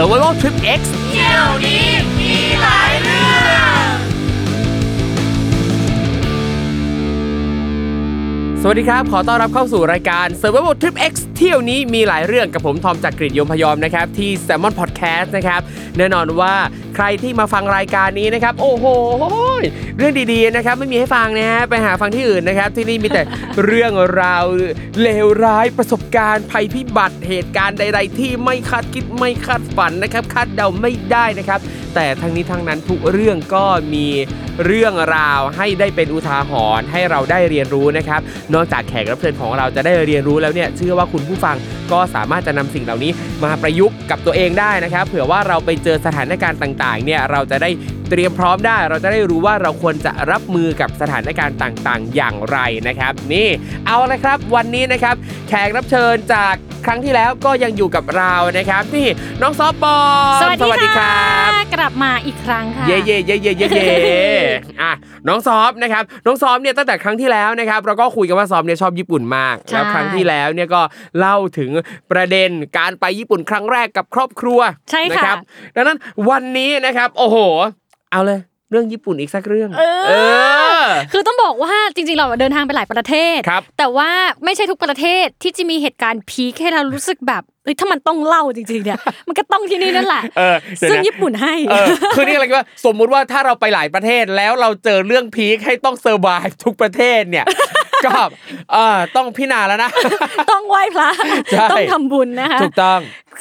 Survival Trip X เที่ยวนี้มีหลายเรื่องสวัสดีครับ ขอต้อนรับเข้าสู่รายการ Survival Trip X เที่ยวนี้มีหลายเรื่องกับผมทอมจากกรีฑยมพยอมนะครับ ที่ Salmon Podcast นะครับ แน่นอนว่า ใครที่มาฟังรายการนี้นะครับ โอ้โห เรื่องดีๆนะครับ ไม่มีให้ฟังนะฮะไปหาฟังที่อื่นนะครับ ที่นี่มีแต่เรื่องราวเลวร้ายประสบการณ์ภัยพิบัติเหตุการณ์ใด ๆ ที่ไม่คาดคิดไม่คาดฝันนะครับ คาดเดาไม่ได้นะครับ แต่ทั้งนี้ทั้งนั้นทุกเรื่องก็มีเรื่องราวให้ได้เป็นอุทาหรณ์ให้เราได้เรียนรู้นะครับ นอกจากแขกรับเชิญของเราจะได้เรียนรู้แล้วเนี่ยเชื่อว่าคุณผู้ฟังก็สามารถจะนำสิ่งเหล่านี้มาประยุกต์กับตัวเองได้นะครับ เผื่อว่าเราไปเจอสถานการณ์ต่างๆเนี่ยเราจะได้ เตรียมพร้อมได้เราจะได้รู้ว่าเราควรจะรับมือกับสถานการณ์ต่างๆ อย่างไรนะครับ นี่เอาละครับวันนี้นะครับ แขกรับเชิญจากครั้งที่แล้วก็ยังอยู่กับเรานะครับนี่น้องซอฟบอลสวัสดีคค่ะรับกลับมาอีกครั้งค่ะเย่เย่เย่เย่เย่เย่อะน้องซอฟนะครับน้องซอฟเนี่ยตั้งแต่ครั้งที่แล้วนะครับเราก็คุยกันว่าซอฟเนี่ยชอบญี่ปุ่นมากใช่แล้วครั้งที่แล้วเนี่ยก็เล่าถึงประเด็นการไปญี่ปุ่นครั้งแรกกับครอบครัวใช่นะค่ะครับดังนั้นวันนี้นะครับโอ้โห เอาเลยเรื่องญี่ปุ่นอีกสักเรื่องเออเออ คือต้องบอกว่าจริงๆ เราเดินทางไปหลายประเทศครับแต่ว่าไม่ใช่ทุกประเทศที่จะมีเหตุการณ์พีคให้เรารู้สึกแบบเอ้ยถ้ามันต้องเล่าจริงๆเนี่ยมันก็ต้องที่นี่นั่นแหละเออเดี๋ยวนะซึ่งญี่ปุ่นให้เออคือนี่อะไรก็ว่าสมมุติว่าถ้าเราไปหลายประเทศแล้วเราเจอเรื่องพีคให้ต้องเซอร์ไวทุกประเทศเนี่ย ก็เออต้องพิจารณาแล้วนะ ต้องไหว้พระใช่ต้องทำบุญนะคะถูกต้อง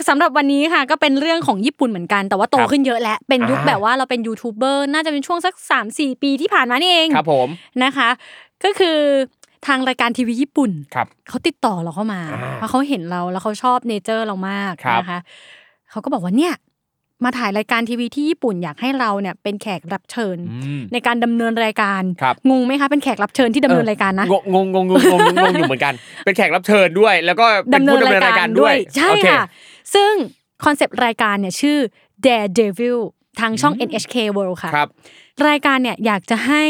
สำหรับวันนี้ค่ะก็เป็นเรื่องของญี่ปุ่นเหมือนกันแต่ว่าโตครับขึ้นเยอะแล้วเป็นยุคอ่าแบบว่าเราเป็นยูทูบเบอร์น่าจะเป็นช่วงสัก 3-4 ปีที่ผ่านมานี่เองครับผมนะคะ ก็คือทางรายการทีวีญี่ปุ่นครับเขาติดต่อเราเข้ามาอ่าเพราะเขาเห็นเราแล้วเขาชอบเนเจอร์เรามากครับนะคะเขาก็บอกว่าเนี่ย มาถ่ายรายการทีวีที่ญี่ปุ่นอยากให้เราเนี่ยเป็นแขกรับเชิญอืมในการดำเนินรายการครับงงไหมคะเป็นแขกรับเชิญที่ดำเนินรายการนะงงงงงงงงงงอยู่เหมือนกัน เป็นแขกรับเชิญด้วย แล้วก็เป็นดำเนิผู้นดำเนินรารายยกาการรด้ด้ววยยใช่โอเค่ะ ซึ่งคอนเซปต์รายการเนี่ยชื่อ Daredevil ทางช่อง NHK World ค่ะครับรายการเนี่ยอยากจะให้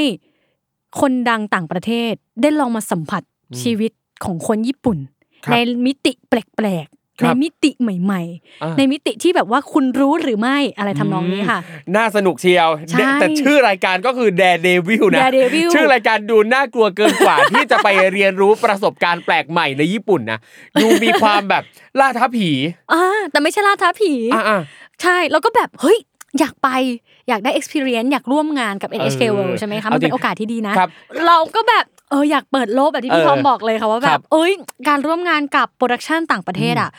คนดังต่างประเทศได้ลองมาสัมผัสชีวิตของคนญี่ปุ่นครับในมิติแปลกๆครั ในบมิติใหม่อ่าๆในมิติที่แบบว่าคุณรู้หรือไม่อะไรทำนองนี้ค่ะ น่าสนุกเชียวใช่แต่ชื่อรายการก็คือ Daredevil นะ Daredevil ชื่อรายการดูน่ากลัวเกินกว่าที่จะไปเรียนรู้ประสบการณ์แปลกใหม่ในญี่ปุ่นนะดูมีความแบบล่าท้าผีอ่าแต่ไม่ใช่ล่าท้าผีอ่าใช่แล้วก็แบบเฮ้ยอยากไปอยากได้ experience อยากร่วมงานกับ NHK เออ World ใช่ไหมคะเอามันเป็นจริงโอกาสที่ดีนะครับเราก็แบบ เอออยากเปิดโลกแบบที่พี่เออทอมบอกเลยค่ะว่าแบครับเอ้ยการร่วมงานกับ production ต่างประเทศอะ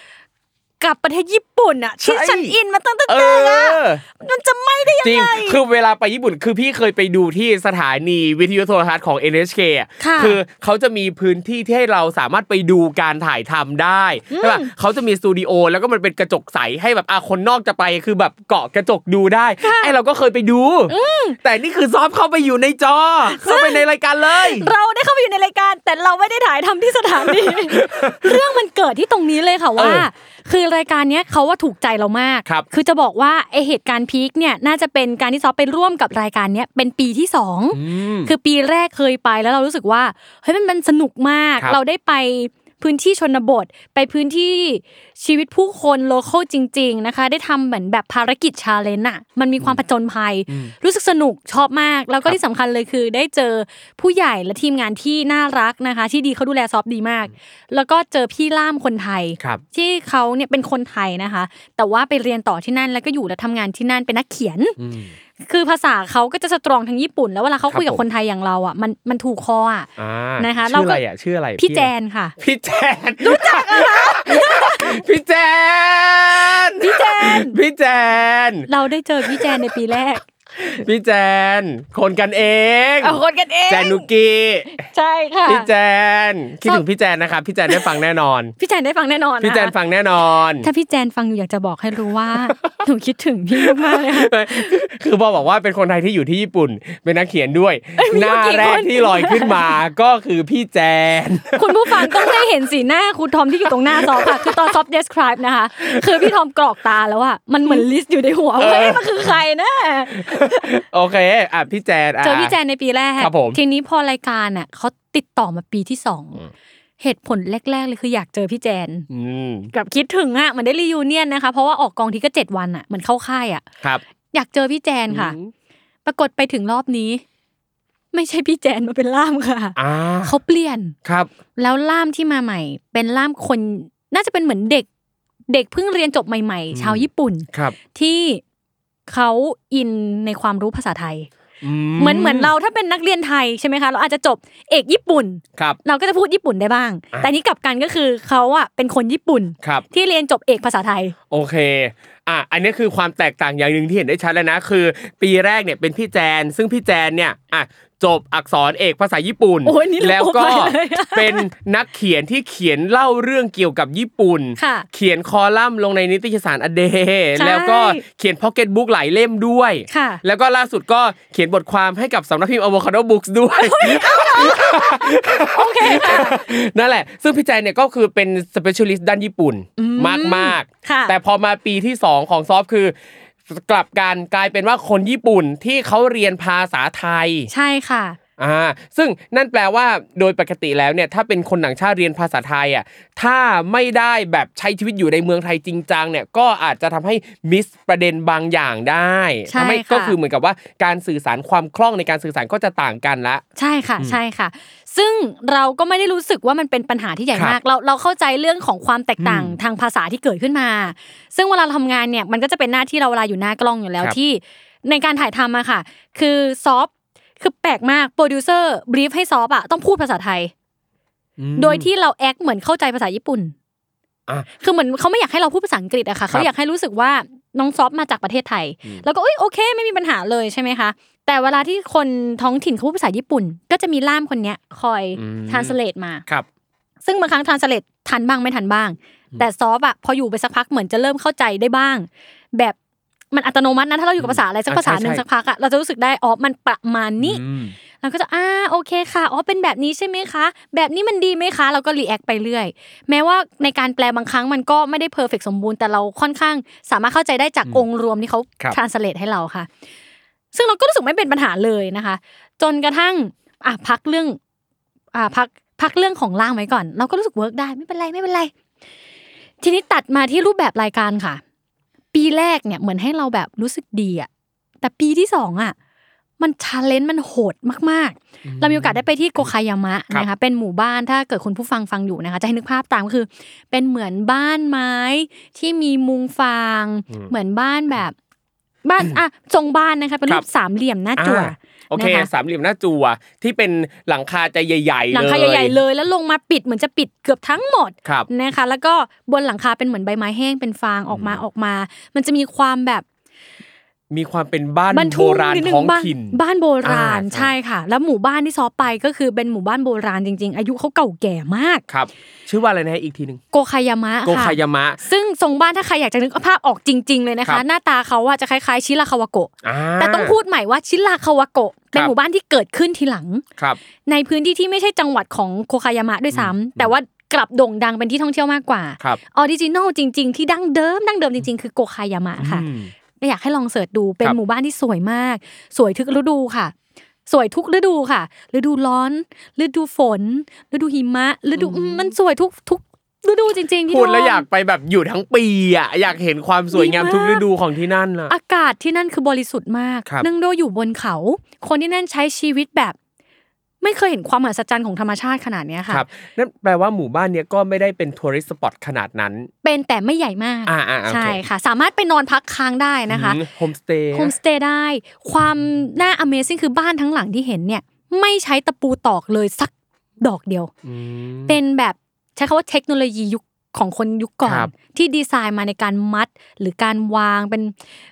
กับประเทศญี่ปุ่นอะที่ใช่ฉันอินมาตั้งแต่เอแรกอะอมันจะไม่ได้ยังจริงไงคือเวลาไปญี่ปุ่นคือพี่เคยไปดูที่สถานีวิทยุโทรทัศน์ของ NHK อะค่ะคือเขาจะมีพื้นที่ที่ให้เราสามารถไปดูการถ่ายทำได้ใช่ป่ะเขาจะมีสตูดิโอแล้วก็มันเป็นกระจกใสให้แบบอะคนนอกจะไปคือแบบเกาะกระจกดูได้ไอ้เราก็เคยไปดูแต่นี่คือซอฟเข้าไปอยู่ในจอเข้าไปในรายการเลย เราได้เข้าไปอยู่ในรายการ แต่เราไม่ได้ถ่ายทำที่สถานีเรื่องมันเกิดที่ตรงนี้เลยค่ะว่าเออคือรายการเนี้ยเขาว่าถูกใจเรามากครับอจะบอกว่าไอเหตุการณ์พีคเนี่ยน่าจะเป็นการที่ซอฟไปร่วมกับรายการเนี้ยเป็นปีที่สองอืคือปีแรกเคยไปแล้วเรารู้สึกว่าเฮ้ยมันมันสนุกมากครับเราได้ไป พื้นที่ชนบท ไปพื้นที่ชีวิตผู้คน local จริง ๆนะคะ ได้ทำเหมือนแบบภารกิจ challenge อะมันมีความผจญภัย รู้สึกสนุกชอบมาก แล้วก็ที่สำคัญเลยคือ ได้เจอผู้ใหญ่และทีมงานที่น่ารักนะคะ ที่ดีเขาดูแลซอฟต์ดีมาก แล้วก็เจอพี่ล่ามคนไทยครับที่เขาเนี่ยเป็นคนไทยนะคะ แต่ว่าไปเรียนต่อที่นั่นแล้วก็อยู่และทำงานที่นั่นเป็นนักเขียน คือภาษาเขาก็จะสตรองทั้งญี่ปุ่น แล้วเวลาเขาคุยกับครับผมคนไทยอย่างเราอะมันมันถูกคออะอ่านะคะชื่ออะไรเราก็อะชื่ออะไรพี่แจนค่ะ พี่แจนรู้จักพี่แจนพี่แจนพี่แจน เราได้เจอพี่แจนในปีแรกพี่แจน คนกันเองเอาคนกันเอง แจนนุกี้ใช่ค่ะ พี่แจน คิดถึงพี่แจนนะครับ พี่แจนได้ฟังแน่นอน พี่แจนได้ฟังแน่นอน พี่แจนนะคะฟังแน่นอน ถ้าพี่แจนฟังอยู่อยากจะบอกให้รู้ว่า หนูคิดถึงพี่มากๆเลยค่ะคือพอบอกว่าเป็นคนไทยที่อยู่ที่ญี่ปุ่น เป็นนักเขียนด้วยมีหน้ากี่แรคกนที่ลอยขึ้นมาก็คือพี่แจน คุณผู้ฟังต้องได้เห็นสีหน้าครูทอมที่อยู่ตรงหน้าซอฟค่ะคือตอนซอฟ describe นะคะ คือพี่ทอมกรอกตาแล้วอะมันเหมือน list อยู่ในหัวว่าเอ๊ะมันคือใครนะโอเคอะพี่แจนอะเจอพี่แจนในปีแรกครับผมทีนี้พอรายการอะเขาติดต่อมาปีที่สอง เหตุผลแรกๆเลยคืออยากเจอพี่แจนอืมกับคิดถึงอะเหมันได้รียูเนียนนะคะเพราะว่าออกกองทีก็เจ็ดวันอะเหมือนเข้าค่ายอะครับ อยากเจอพี่แจนค่ะอืมปรากฏไปถึงรอบนี้ ไม่ใช่พี่แจนมาเป็นล่ามค่ะอ่าเขาเปลี่ยนครับ แล้วล่ามที่มาใหม่ เป็นล่ามคน น่าจะเป็นเหมือนเด็ก เด็กเพิ่งเรียนจบใหม่ ๆ ชาวญี่ปุ่นครับ ที่เขาอินในความรู้ภาษาไทย เหมือนเหมือนเราถ้าเป็นนักเรียนไทยใช่ไหมคะเราอาจจะจบเอกญี่ปุ่นครับเราก็จะพูดญี่ปุ่นได้บ้างอะแต่นี่กลับกันก็คือเขาอะเป็นคนญี่ปุ่นครับที่เรียนจบเอกภาษาไทย โอเคอะอันนี้คือความแตกต่างอย่างหนึ่งที่เห็นได้ชัดแล้วนะคือ ปีแรกเนี่ยเป็นพี่แจน ซึ่งพี่แจนเนี่ยอะ จบอักษรเอกภาษาญี่ปุ่นโอ้ยนี่แล้วก็โลกไปเลยเป็นนักเขียนที่เขียนเล่าเรื่องเกี่ยวกับญี่ปุ่นค่ะเขียนคอลัมน์ลงในนิตยสารอเดใช่แล้วก็เขียนพ็อกเก็ตบุ๊กหลายเล่มด้วยค่ะแล้วก็ล่าสุดก็เขียนบทความให้กับสำนักพิมพ์ Avocado Books ด้วยโอเคค่ะนั่นแหละ ซึ่งพี่แจนเนี่ยก็คือเป็น specialist ด้านญี่ปุ่นมากมากๆค่ะแต่พอมาปีที่ 2 ของซอฟคือ กลับกันกลายเป็นว่าคนญี่ปุ่นที่เขาเรียนภาษาไทย ใช่ค่ะ อ่าซึ่งนั่นแปลว่าโดยปกติแล้วเนี่ยถ้าเป็นคนต่างชาติเรียนภาษาไทยอะถ้าไม่ได้แบบใช้ชีวิตอยู่ในเมืองไทยจริงจังเนี่ยก็อาจจะทำให้ miss ประเด็นบางอย่างได้ใช่ทำให้ค่ะก็คือเหมือนกับว่าการสื่อสารความคล่องในการสื่อสารก็จะต่างกันละ ใช่ค่ะใช่ค่ะ ซึ่งเราก็ไม่ได้รู้สึกว่ามันเป็นปัญหาที่ใหญ่ครับมากเราเราเข้าใจเรื่องของความแตกต่างทางภาษาที่เกิดขึ้นมา ซึ่งเวลาทำงานเนี่ยมันก็จะเป็นหน้าที่เราเวลาอยู่หน้ากล้องอยู่แล้วครับที่ในการถ่ายทำอะค่ะ คือซอฟ คือแปลกมากโปรดิวเซอร์ brief ให้ซอฟอะต้องพูดภาษาไทย โดยที่เรา act เหมือนเข้าใจภาษาญี่ปุ่นอะคือเหมือนเขาไม่อยากให้เราพูดภาษาอังกฤษอะค่ะเขาอยากให้รู้สึกว่าน้องซอฟมาจากประเทศไทย แล้วก็เอ้ยโอเค ไม่มีปัญหาเลยใช่ไหมคะแต่เวลาที่คนท้องถิ่นเขาพูดภาษาญี่ปุ่น ก็จะมีล่ามคนเนี้ยคอยอืม translate มาครับ ซึ่งบางครั้ง translate ทันบ้างไม่ทันบ้าง แต่ซอฟอะพออยู่ไปสักพักเหมือนจะเริ่มเข้าใจได้บ้าง แบบ มันอัตโนมัตินะถ้าเราอยู่กับภาษาอะไรสักอะภาษาหนึ่งใช่สักพักอะเราจะรู้สึกได้อ๋อมันประมาณนี้อืมเราก็จะอ่าโอเคค่ะอ๋อเป็นแบบนี้ใช่ไหมคะ แบบนี้มันดีไหมคะ เราก็ react ไปเรื่อย แม้ว่าในการแปลบางครั้งมันก็ไม่ได้ perfect สมบูรณ์แต่เราค่อนข้างสามารถเข้าใจได้จากองค์รวมที่เขาครับ translate ให้เราค่ะ ซึ่งเราก็รู้สึกไม่เป็นปัญหาเลยนะคะ จนกระทั่งอะพักเรื่องอ่าพักพักเรื่องของล่ามไว้ก่อน เราก็รู้สึก work ได้ไม่เป็นไรไม่เป็นไรทีนี้ตัดมาที่รูปแบบรายการค่ะ ปีแรกเนี่ยเหมือนให้เราแบบรู้สึกดีอะแต่ปีที่สองอะมันชาเลนจ์มันโหดมากๆ เรามีโอกาสได้ไปที่โกคายามะครับนะคะเป็นหมู่บ้านถ้าเกิดคุณผู้ฟังฟังอยู่นะคะจะให้นึกภาพตามก็คือ เป็นเหมือนบ้านไม้ที่มีมุงฟาง เหมือนบ้านแบบ บ้านอะทรงบ้านนะคะเป็นครูรับปสามเหลี่ยมหน้าจั่วอ่า โอเคนะคะสามเหลี่ยมหน้าจั่วที่เป็นหลังคาจะใหญ่ๆเลยหลังคาใหญ่ๆเลย แล้วลงมาปิดเหมือนจะปิดเกือบทั้งหมดครับนะคะแล้วก็บนหลังคาเป็นเหมือนใบไม้แห้งเป็นฟางออกมาออกมา มันจะมีความแบบ มีความเป็นบ้านบ้านโบทุ่งราณนิดนึงท้องบ้านถิ่นบ้านโบราณอ่าใช่ค่ะ แล้วหมู่บ้านที่ซอไปก็คือเป็นหมู่บ้านโบราณจริง ๆ อายุเขาเก่าแก่มากครับ ชื่อว่าอะไรนะฮะอีกทีหนึ่งโกคายามะโกค่ะคายามะ ซึ่งทรงบ้านถ้าใครอยากจะนึกภาพออกจริง ๆ เลยนะครัคะบหน้าตาเขาอะจะคล้ายๆชิราคาวาโกะอ่าแต่ต้องพูดใหม่ว่าชิราคาวาโกะเป็นครับหมู่บ้านที่เกิดขึ้นทีหลังครับ ในพื้นที่ที่ไม่ใช่จังหวัดของโคคายามะด้วยซ้ำแต่ว่ากลับโด่งดังเป็นที่ท่องเที่ยวมากกว่าครับ original จริง ๆ ที่ดั้งเดิมดั้งเดิมจริง ๆ คือโกคายามะค่ะ อืมอยากให้ลอง search ดูเป็นครับหมู่บ้านที่สวยมาก สวยทุกฤดูค่ะ สวยทุกฤดูค่ะ ฤดูร้อน ฤดูฝน ฤดูหิมะ ฤดูอืมมันสวยทุกทุกฤดูจริงๆพี่พูดแล้วทอมอยากไปแบบอยู่ทั้งปีอะอยากเห็นความสวยงามดีมากทุกฤดูของที่นั่นอะอากาศที่นั่นคือบริสุทธิ์มากครับเนื่องด้วยอยู่บนเขา คนที่นั่นใช้ชีวิตแบบ ไม่เคยเห็นความมหัศจรรย์ของธรรมชาติขนาดเนี้ยค่ะครับนั่นแปลว่าหมู่บ้านเนี้ยก็ไม่ได้เป็น tourist spot ขนาดนั้น เป็นแต่ไม่ใหญ่มากอ่าอ่าโอเคใช่ค่ะ สามารถไปนอนพักค้างได้นะคะโฮมสเตย์โฮมสเตย์ได้ ความน่า amazing คือบ้านทั้งหลังที่เห็นเนี่ย ไม่ใช้ตะปูตอกเลยสักดอกเดียว เป็นแบบใช้คำว่าเทคโนโลยียุค ของคนยุคก่อนครับที่ดีไซน์มาในการมัดหรือการวางเป็น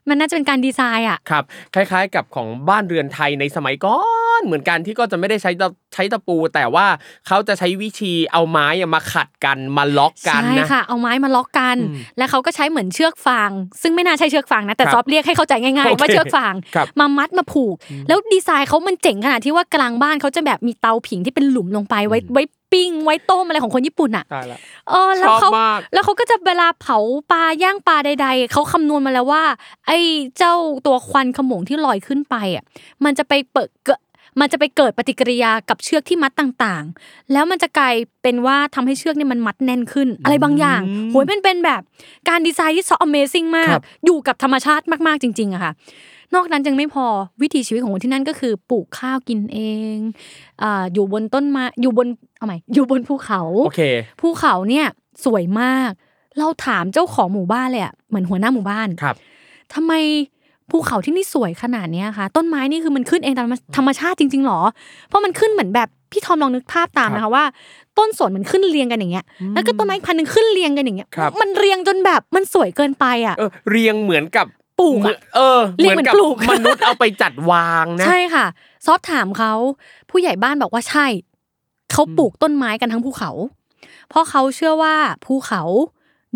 มันน่าจะเป็นการดีไซน์อะครับ คล้าย ๆ กับของบ้านเรือนไทยในสมัยก่อนเหมือนกันที่ก็จะไม่ได้ใช้ตะใช้ตะปู แต่ว่าเขาจะใช้วิธีเอาไม้อะมาขัดกันมาล็อกกันใช่นะค่ะ เอาไม้มาล็อกกันอืมแล้วเขาก็ใช้เหมือนเชือกฟาง ซึ่งไม่น่าใช่เชือกฟางนะแต่ครับซอฟเรียกให้เข้าใจง่ายโอๆเคว่าเชือกฟางครับมามัดมาผูก แล้วดีไซน์เขามันเจ๋งขนาดที่ว่ากลางบ้านเขาจะแบบมีเตาผิงที่เป็นหลุมลงไปไว้ไว้ปิ้งไว้ต้มอะไรของคนญี่ปุ่นอะตายละเออแล้วเขาชอบมากแล้วเขาก็จะเวลาเผาปลาย่างปลาใด ๆเขาคำนวณมาแล้วว่า ไอ้เจ้าตัวควันขโมงที่ลอยขึ้นไปอะมันจะไปเปิดเกด มันจะไปเกิดปฏิกิริยากับเชือกที่มัดต่างๆ แล้วมันจะกลายเป็นว่าทำให้เชือกเนี่ยมันมัดแน่นขึ้น อะไรบางอย่างโหยเป็นเป็นแบบการดีไซน์ที่ซอ Amazing มาครักบอยู่กับธรรมชาติมากๆจริงๆอะค่ะนอกนั้นยังไม่พอวิถีชีวิตของคนที่นั่นก็คือปลูกข้าวกินเองอ่าอยู่บนต้นไม้อยู่บนเอาใหม่อยู่บนภูเขาโอเคภูเขาเนี่ยสวยมาก เราถามเจ้าของหมู่บ้านเลยอะเหมือนหัวหน้าหมู่บ้านครับทำไม ภูเขาที่นี่สวยขนาดเนี้ยคะต้นไม้นี่คือมันขึ้นเองตามธรรมชาติจริงๆหรอ เพราะมันขึ้นเหมือนแบบพี่ทอมลองนึกภาพตามครับนะคะว่า ต้นสนมันขึ้นเรียงกันอย่างเงี้ยแล้วก็ต้นไม้พันธุ์หนึงขึ้นเรียงกันอย่างเงี้ยครับมันเรียงจนแบบมันสวยเกินไปอะเออเรียงเหมือนกับปลูกอะเหมือนเออเรียงเหมือนกับปลูกมนุษย์เอาไปจัดวางนะใช่ค่ะ ซอฟถามเขาผู้ใหญ่บ้านบอกว่าใช่เขาปลูกต้นไม้กันทั้งภูเขา เพราะเขาเชื่อว่าภูเขา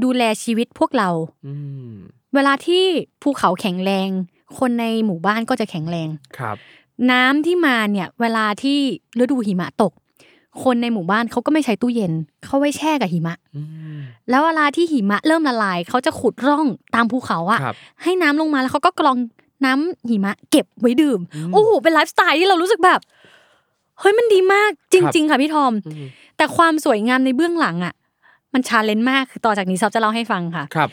ดูแลชีวิตพวกเราอืม เวลาที่ภูเขาแข็งแรง คนในหมู่บ้านก็จะแข็งแรงครับ น้ำที่มาเนี่ยเวลาที่ฤดูหิมะตก คนในหมู่บ้านเขาก็ไม่ใช้ตู้เย็นเขาไว้แช่กับหิมะอืมแล้วเวลาที่หิมะเริ่มละลายเขาจะขุดร่องตามภูเขาอะครับให้น้ำลงมาแล้วเขาก็กรองน้ำหิมะเก็บไว้ดื่มโอ้โหเป็นไลฟ์สไตล์ที่เรารู้สึกแบบเฮ้ยมันดีมากจริง ๆ ค่ะพี่ทอมอืมแต่ความสวยงามในเบื้องหลังอะมัน challenge มากคือต่อจากนี้ซอฟจะเล่าให้ฟังค่ะครับ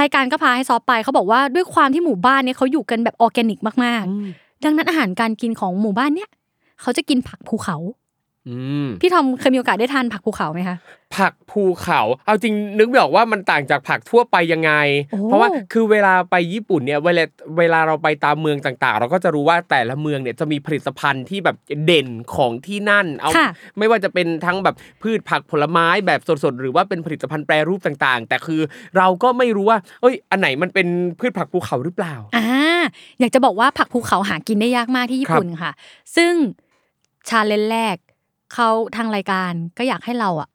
รายการก็พาให้ซอฟไปเขาบอกว่าด้วยความที่หมู่บ้านเนี่ยเขาอยู่กันแบบออร์แกนิกมากอืมๆดังนั้นอาหารการกินของหมู่บ้านเนี่ยเขาจะกินผักภูเขาอืม พี่ทอมเคยมีโอกาสได้ทานผักภูเขาไหมคะผักภูเขา เอาจริงนึกไม่ออกว่ามันต่างจากผักทั่วไปยังไงโอ้เพราะว่าคือเวลาไปญี่ปุ่นเนี่ยเวลาเวลาเราไปตามเมืองต่างๆ เราก็จะรู้ว่าแต่ละเมืองเนี่ยจะมีผลิตภัณฑ์ที่แบบเด่นของที่นั่น เอาค่ะไม่ว่าจะเป็นทั้งแบบพืชผักผลไม้แบบสดๆหรือว่าเป็นผลิตภัณฑ์แปรรูปต่างๆ แต่คือเราก็ไม่รู้ว่าเอ้ยอันไหนมันเป็นพืชผักภูเขาหรือเปล่าอ่าอยากจะบอกว่าผักภูเขาหากินได้ยากมากที่ญี่ปุ่นค่ะ ซึ่งchallenge แรก เขาทางรายการก็อยากให้เราอะ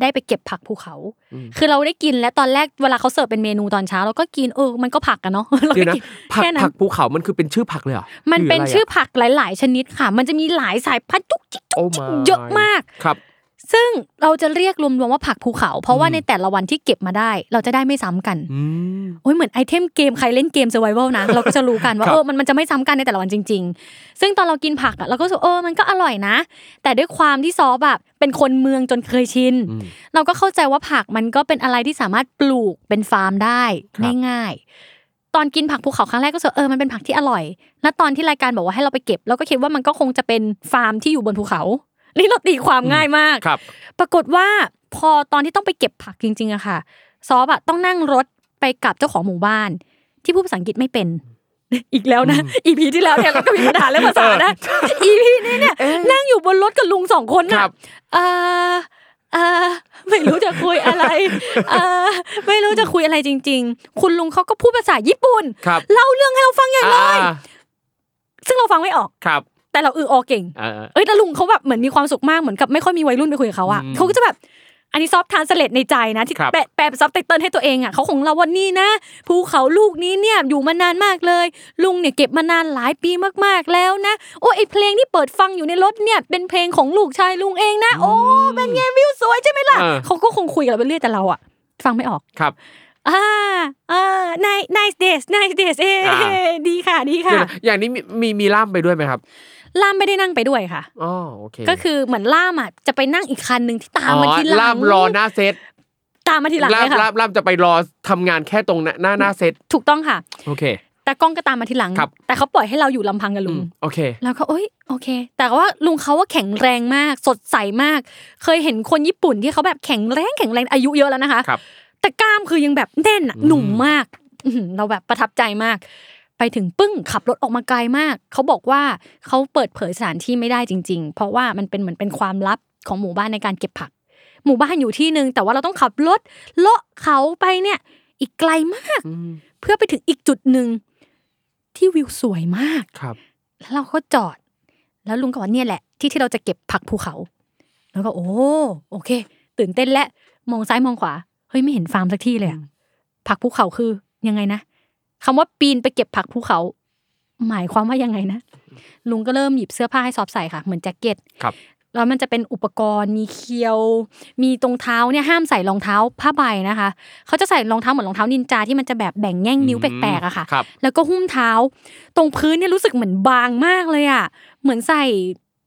ได้ไปเก็บผักภูเขาอืมคือเราได้กินและตอนแรกเวลาเขาเสิร์ฟเป็นเมนูตอนเช้าเราก็กินเออ มันก็ผักกันเนาะเราเดี๋ยวก็นะกินผักแค่นั้น ผักภูเขามันคือเป็นชื่อผักเลยเหรอ มันเป็นหรืออะไรชื่ออะผักหลาย ๆ ชนิดค่ะ มันจะมีหลายสายพันธุ์จุกจิกโอ้จุก มาย เยอะมาก ครับ ซึ่งเราจะเรียกรวมๆว่าผักภูเขา เพราะว่าอืมในแต่ละวันที่เก็บมาได้ เราจะได้ไม่ซ้ำกันอืมโอ้ยเหมือน item เกมใครเล่นเกม survival นะเราก็จะรู้กันว่าครับเออมันมันจะไม่ซ้ำกันในแต่ละวันจริง ๆ ซึ่งตอนเรากินผักอะเราก็รู้สึกเออมันก็อร่อยนะ แต่ด้วยความที่ซอแบบเป็นคนเมืองจนเคยชินอืมเราก็เข้าใจว่าผักมันก็เป็นอะไรที่สามารถปลูกเป็นฟาร์มได้ครับง่ายๆตอนกินผักภูเขาครั้งแรกก็รู้สึกเออมันเป็นผักที่อร่อย แล้วตอนที่รายการบอกว่าให้เราไปเก็บเราก็คิดว่ามันก็คงจะเป็นฟาร์มที่อยู่บนภูเขา นี่เราตีความง่ายมากครับ ปรากฏว่าพอตอนที่ต้องไปเก็บผักจริงๆอะค่ะ ซอฟอะต้องนั่งรถไปกับเจ้าของหมู่บ้าน ที่พูดภาษาอังกฤษไม่เป็น อีกแล้วนะอีพีที่แล้วเนี่ยเราก็มีปัญหาเรื่องภาษานะอีพีนี้เนี่ยนั่งอยู่บนรถกับลุงสองคนคน่ะรับเอ่อเอ่อไม่รู้จะคุยอะไรเอ่อไม่รู้จะคุยอะไรจริง ๆ คุณลุงเขาก็พูดภาษาญี่ปุ่นครับเล่าเรื่องให้เราฟังใหญ่เลยอ่าซึ่งเราฟังไม่ออกครับ แต่เราอือออเก่งเออเอ้ยแล้วลุงเขาแบบเหมือนมีความสุขมากเหมือนกับไม่ค่อยมีวัยรุ่นไปคุยกับเขาอะอืมเขาก็จะแบบอันนี้ซอฟทานสเลตในใจนะที่ครับแปะแปลซับไตเติลให้ตัวเองอะเขาของเราวันนี้นะภูเขาลูกนี้เนี่ยอยู่มานานมากเลย ลุงเนี่ยเก็บมานานหลายปีมากๆแล้วนะโอ้ไอเพลงที่เปิดฟังอยู่ในรถเนี่ยเป็นเพลงของลูกชายลุงเองนะโอ้เป็นไงวิวสวยใช่ไหมล่ะเออเขาก็คงคุยกับเราไปเรื่อยแต่เราอะฟังไม่ออกครับอ่าอ่า nice nice days nice days เอ้อ่าดีค่ะดีเดี๋ยวค่ะนะอย่างนี้มีมีมีล่ามไปด้วยไหมครับ ล่ามไม่ได้นั่งไปด้วยค่ะอ๋อโอเคก็คือเหมือนล่ามอะจะไปนั่งอีกคันหนึ่งที่ตามมาทีหลังล่ามรอหน้าเซตตามมาทีหลังล่าเลมยค่ะล่ามล่ามจะไปรอทำงานแค่ตรงหน้าหน้าหน้าเซตถูกต้องค่ะ โอเคแต่กล้องก็ตามมาทีหลังครับแต่เขาปล่อยให้เราอยู่ลำพังกับลุอืงมโอเค แล้วก็เอ้ยโอเค แต่ว่าลุงเขาว่าแข็งแรงมาก สดใสมาก เคยเห็นคนญี่ปุ่นที่เขาแบบแข็งแรงแข็งแรงอายุเยอะแล้วนะคะครับแต่กล้ามคือยังแบบแน่นอะอืมหนุ่มมากอื้อหือเราแบบประทับใจมาก ไปถึงปึ้งขับรถออกมาไกลมาก เขาบอกว่าเขาเปิดเผยสถานที่ไม่ได้จริง ๆ เพราะว่ามันเป็นเหมือนเป็นความลับของหมู่บ้านในการเก็บผัก หมู่บ้านอยู่ที่หนึ่งแต่ว่าเราต้องขับรถเลาะเขาไปเนี่ย อีกไกลมากอืมเพื่อไปถึงอีกจุดหนึ่งที่วิวสวยมากครับ แล้วเราก็จอด แล้วลุงก็บอกว่าเนี่ยแหละ ที่ที่เราจะเก็บผักภูเขา แล้วก็โอ้โอเค ตื่นเต้นและมองซ้ายมองขวาเฮ้ยไม่เห็นฟาร์มสักที่เลยอะผักภูเขาคือยังไงนะ คำว่าปีนไปเก็บผักภูเขา หมายความว่ายังไงนะ ลุงก็เริ่มหยิบเสื้อผ้าให้ซอฟใส่ค่ะ เหมือนแจ็คเก็ตครับแล้วมันจะเป็นอุปกรณ์มีเคียว มีตรงเท้าเนี่ยห้ามใส่รองเท้าผ้าใบนะคะเขาจะใส่รองเท้าเหมือนรองเท้านินจาที่มันจะแบบแบ่งง่ามนิ้วแปลกๆอะค่ะครับแล้วก็หุ้มเท้า ตรงพื้นเนี่ยรู้สึกเหมือนบางมากเลยอะเหมือนใส่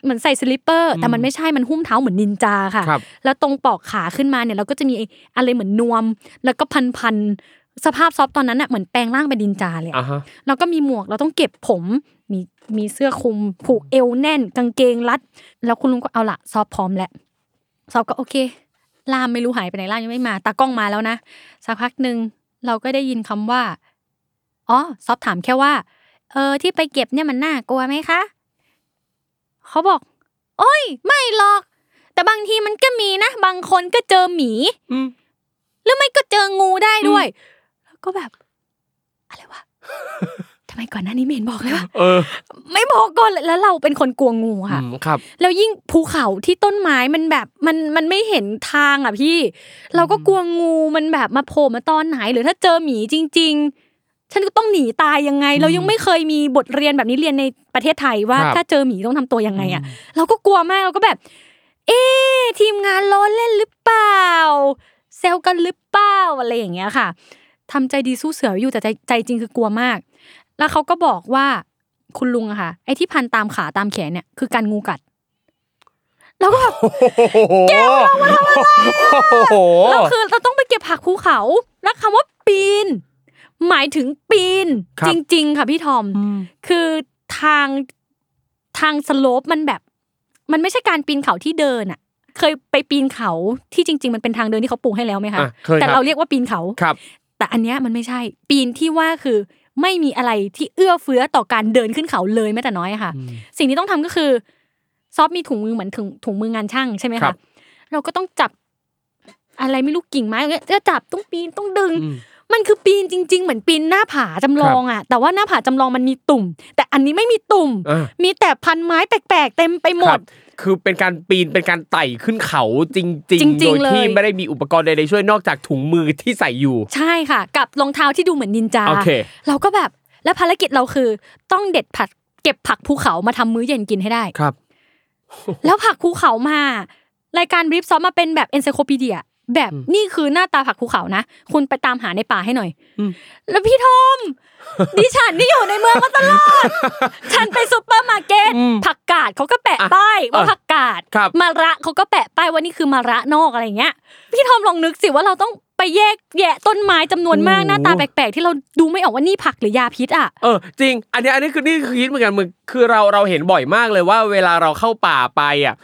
เหมือนใส่ slipper แต่มันไม่ใช่มันหุ้มเท้าเหมือนนินจาค่ะครับแล้วตรงปลอกขาขึ้นมาเนี่ยเราก็จะมีอะไรเหมือนนวม แล้วก็พันพันๆ สภาพซอฟต์ตอนนั้นอะเหมือนแปลงร่างเป็นนินจาเลยอะอ่าฮะแล้วก็มีหมวกเราต้องเก็บผมมีมีเสื้อคลุมผูกเอวแน่น กางเกงรัด แล้วคุณลุงก็เอาละซอฟพร้อมแล้วซอฟก็โอเคล่ามไม่รู้หายไปไหนล่ามยังไม่มาตากล้องมาแล้วนะสักพักหนึ่งเราก็ได้ยินคำว่าอ๋อซอฟถามแค่ว่า เออที่ไปเก็บเนี่ยมันน่ากลัวไหมคะเขาบอก โอ้ย ไม่หรอก แต่บางทีมันก็มีนะ บางคนก็เจอหมีอืมหรือไม่ก็เจองูได้ด้วยแล้ว ก็แบบ อะไรวะทำไมก่อนหน้านี้ไม่เห็นบอกเลยวะเออ ไม่บอกก่อนเลยแล้วเราเป็นคนกลัวงูค่ะอืมครับ แล้วยิ่งภูเขาที่ต้นไม้มันแบบมันมันไม่เห็นทางอะพี่ เราก็กลัวงูมันแบบมาโผล่มาตอนไหน หรือถ้าเจอหมีจริง ๆ ฉันก็ต้องหนีตายยังไง เรายังไม่เคยมีบทเรียนแบบนี้เรียนในประเทศไทยว่าครับถ้าเจอหมีต้องทำตัวยังไงอะ เราก็กลัวมากเราก็แบบ เอ๊ะทีมงานล้อเล่นหรือเปล่าเซลกันหรือเปล่าอะไรอย่างเงี้ยค่ะ ทำใจดีสู้เสืออยู่แต่ใจใจจริงคือกลัวมาก แล้วเขาก็บอกว่าคุณลุงอะค่ะ ไอ้ที่พันตามขาตามแขนเนี่ยคือการงูกัดแล้วก็แบบแก้วเรามาทำอะไรโอ้โหเราคือเราต้องไปเก็บผักภูเขา แล้วคำว่าปีน หมายถึงปีนครับจริง ๆ ค่ะพี่ทอม คือทางทางสโลปมันแบบ มันไม่ใช่การปีนเขาที่เดินอะเคยไปปีนเขาที่จริง ๆ มันเป็นทางเดินที่เขาปูให้แล้วไหมคะอะเคยแต่ครับเราเรียกว่าปีนเขาครับ แต่อันเนี้ยมันไม่ใช่ ปีนที่ว่าคือไม่มีอะไรที่เอื้อเฟื้อต่อการเดินขึ้นเขาเลยแม้แต่น้อยอะค่ะ สิ่งที่ต้องทำก็คือ ซอฟมีถุงมือเหมือนถุงถุงมืองานช่างใช่ไหมครัคะบเราก็ต้องจับอะไรไม่รู้กิ่งไม้อย่างเงี้ยจะจับต้องปีนต้องดึงอื มมันคือปีนจริง ๆ เหมือนปีนหน้าผาจำลองอะ แต่ว่าหน้าผาจำลองมันมีตุ่ม แต่อันนี้ไม่มีตุ่มอ่ามีแต่พันไม้แปลกๆ เต็มไปหมครัดบคือเป็นการปีนเป็นการไต่ขึ้นเขาจริงจริๆงๆโดยที่เลยไม่ได้มีอุปกรณ์ใดๆช่วยนอกจากถุงมือที่ใส่อยู่ ใช่ค่ะ กับรองเท้าที่ดูเหมือนนินจาโอเคเราก็แบบแล้วภารกิจเราคือ ต้องเด็ดผักเก็บผักภูเขามาทำมื้อเย็นกินให้ได้ครับ แล้วผักภูเขามารายการบริฟซอมมาเป็นแบบเอนไซโคปีเดีย แบบนี่คือหน้าตาผักภูเขานะ คุณไปตามหาในป่าให้หน่อย แล้วพี่ทอมดิฉันที่อยู่ในเมืองมาตลอด ฉันไปซุปเปอร์มาร์เก็ตผักกาดเขาก็แปะป้ายว่าอะผักกาดครับมะระเขาก็แปะป้ายว่านี่คือมะระนอกอะไรเงี้ย พี่ทอมลองนึกสิว่าเราต้องไปแยกแยะต้นไม้จำนวนมากหน้าตาแปลกๆที่เราดูไม่ออกว่านี่ผักหรือยาพิษอะเออจริง อันนี้อันนี้คือนี่คือคิดเหมือนกันมึงคือเราเราเห็นบ่อยมากเลยว่า เวลาเราเข้าป่าไปอะ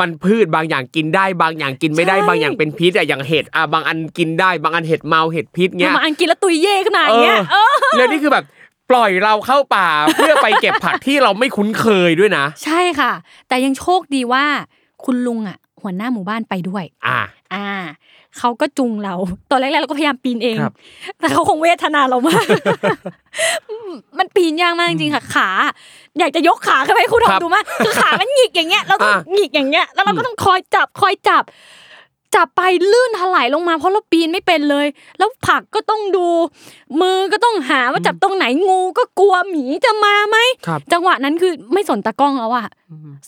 มันพืชบางอย่างกินได้บางอย่างกินไม่ได้ใช่บางอย่างเป็นพิษอะอย่างเห็ดอะบางอันกินได้บางอันเห็ดเมาเห็ดพิษเงี้ยมาอันกินแล้วตุยเย่ขนาดเนี้ยเออแล้วนี่คือแบบปล่อยเราเข้าป่าเพื่อไปเก็บผักที่เราไม่คุ้นเคยด้วยนะ ใช่ค่ะ แต่ยังโชคดีว่า คุณลุงอะ หัวหน้าหมู่บ้านไปด้วย อ่า อ่า เขาก็จุงเรา ตอนแรกๆเราก็พยายามปีนเองครับแต่เขาคงเวทนาเรามาก มันปีนยากมากจริงๆค่ะ ขา อยากจะยกขาขึ้นไปให้คุณทอมดูมากคือขามันหงิกอย่างเงี้ย เราต้องอะหงิกอย่างเงี้ย แล้วเราก็ต้องคอยจับ คอยจับ จับไปลื่นถลายลงมาเพราะเราปีนไม่เป็นเลย แล้วผักก็ต้องดู มือก็ต้องหาว่าจับตรงไหนงูก็กลัวหมีจะมาไหมครับจังหวะนั้นคือไม่สนตากล้องแล้วอะ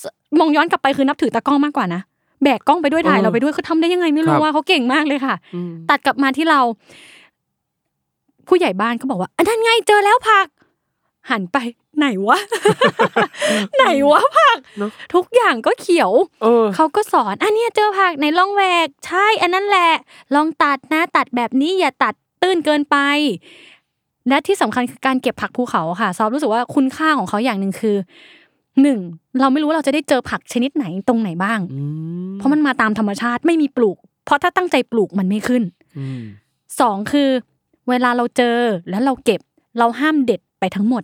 สมองย้อนกลับไปคือนับถือตากล้องมากกว่านะ แบกกล้องไปด้วยถ่ายเออเราไปด้วยเขาทำได้ยังไงไม่ครู้รับว่าเขาเก่งมากเลยค่ะ ตัดกลับมาที่เรา ผู้ใหญ่บ้านก็บอกว่าอันนั้นไงเจอแล้วผัก หันไปไหนวะ ไหนวะผักเนอะทุกอย่างก็เขียวเออเขาก็สอนอันเนี้ยเจอผักในลองแหวกใช่ อันนั้นแหละ ลองตัดนะ ตัดแบบนี้อย่าตัดตื้นเกินไป และที่สำคัญคือการเก็บผักภูเขาค่ะ ซอฟรู้สึกว่าคุณค่าของเขาอย่างหนึ่งคือ หนึ่งเราไม่รู้ว่าเราจะได้เจอผักชนิดไหนตรงไหนบ้างอืมเพราะมันมาตามธรรมชาติไม่มีปลูก เพราะถ้าตั้งใจปลูกมันไม่ขึ้นอืมสองคือ เวลาเราเจอแล้วเราเก็บ เราห้ามเด็ดไปทั้งหมด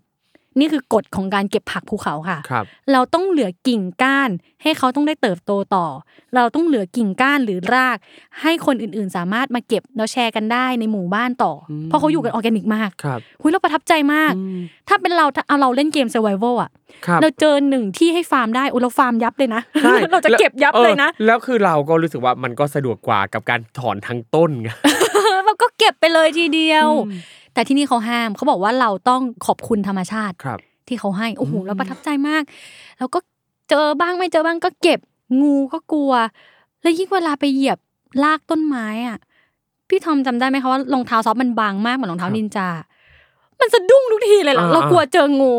นี่คือกฎของการเก็บผักภูเขาค่ะครับ เราต้องเหลือกิ่งก้าน ให้เขาต้องได้เติบโตต่อ เราต้องเหลือกิ่งก้านหรือราก ให้คนอื่นๆ สามารถมาเก็บแล้วแชร์กันได้ในหมู่บ้านต่ออมเพราะเขาอยู่กันออร์แกนิกมากครับหุยเราประทับใจมากอืมถ้าเป็นเราถ้าเอาเราเล่นเกม survival อะครับเราเจอหนึ่งที่ให้ฟาร์มได้อุยเราฟาร์มยับเลยนะใช่เราจะเก็บยับเลยนะออแล้วคือเราก็รู้สึกว่ามันก็สะดวกกว่ากับการถอนทั้งต้นไงเราก็เก็บไปเลยทีเดียวอืม แต่ที่นี่เขาห้ามเขาบอกว่าเราต้องขอบคุณธรรมชาติครับที่เขาให้โอ้โหอืมเราประทับใจมาก แล้วก็เจอบ้างไม่เจอบ้างก็เก็บงูก็กลัว แล้วยิ่งเวลาไปเหยียบลากต้นไม้อะพี่ทอมจำได้ไหมคะว่ารองเท้าซอฟมันบางมากเหมือนรองเท้านินจา มันสะดุ้งทุกทีเลยล่ะอ่าเรากลัวเจองู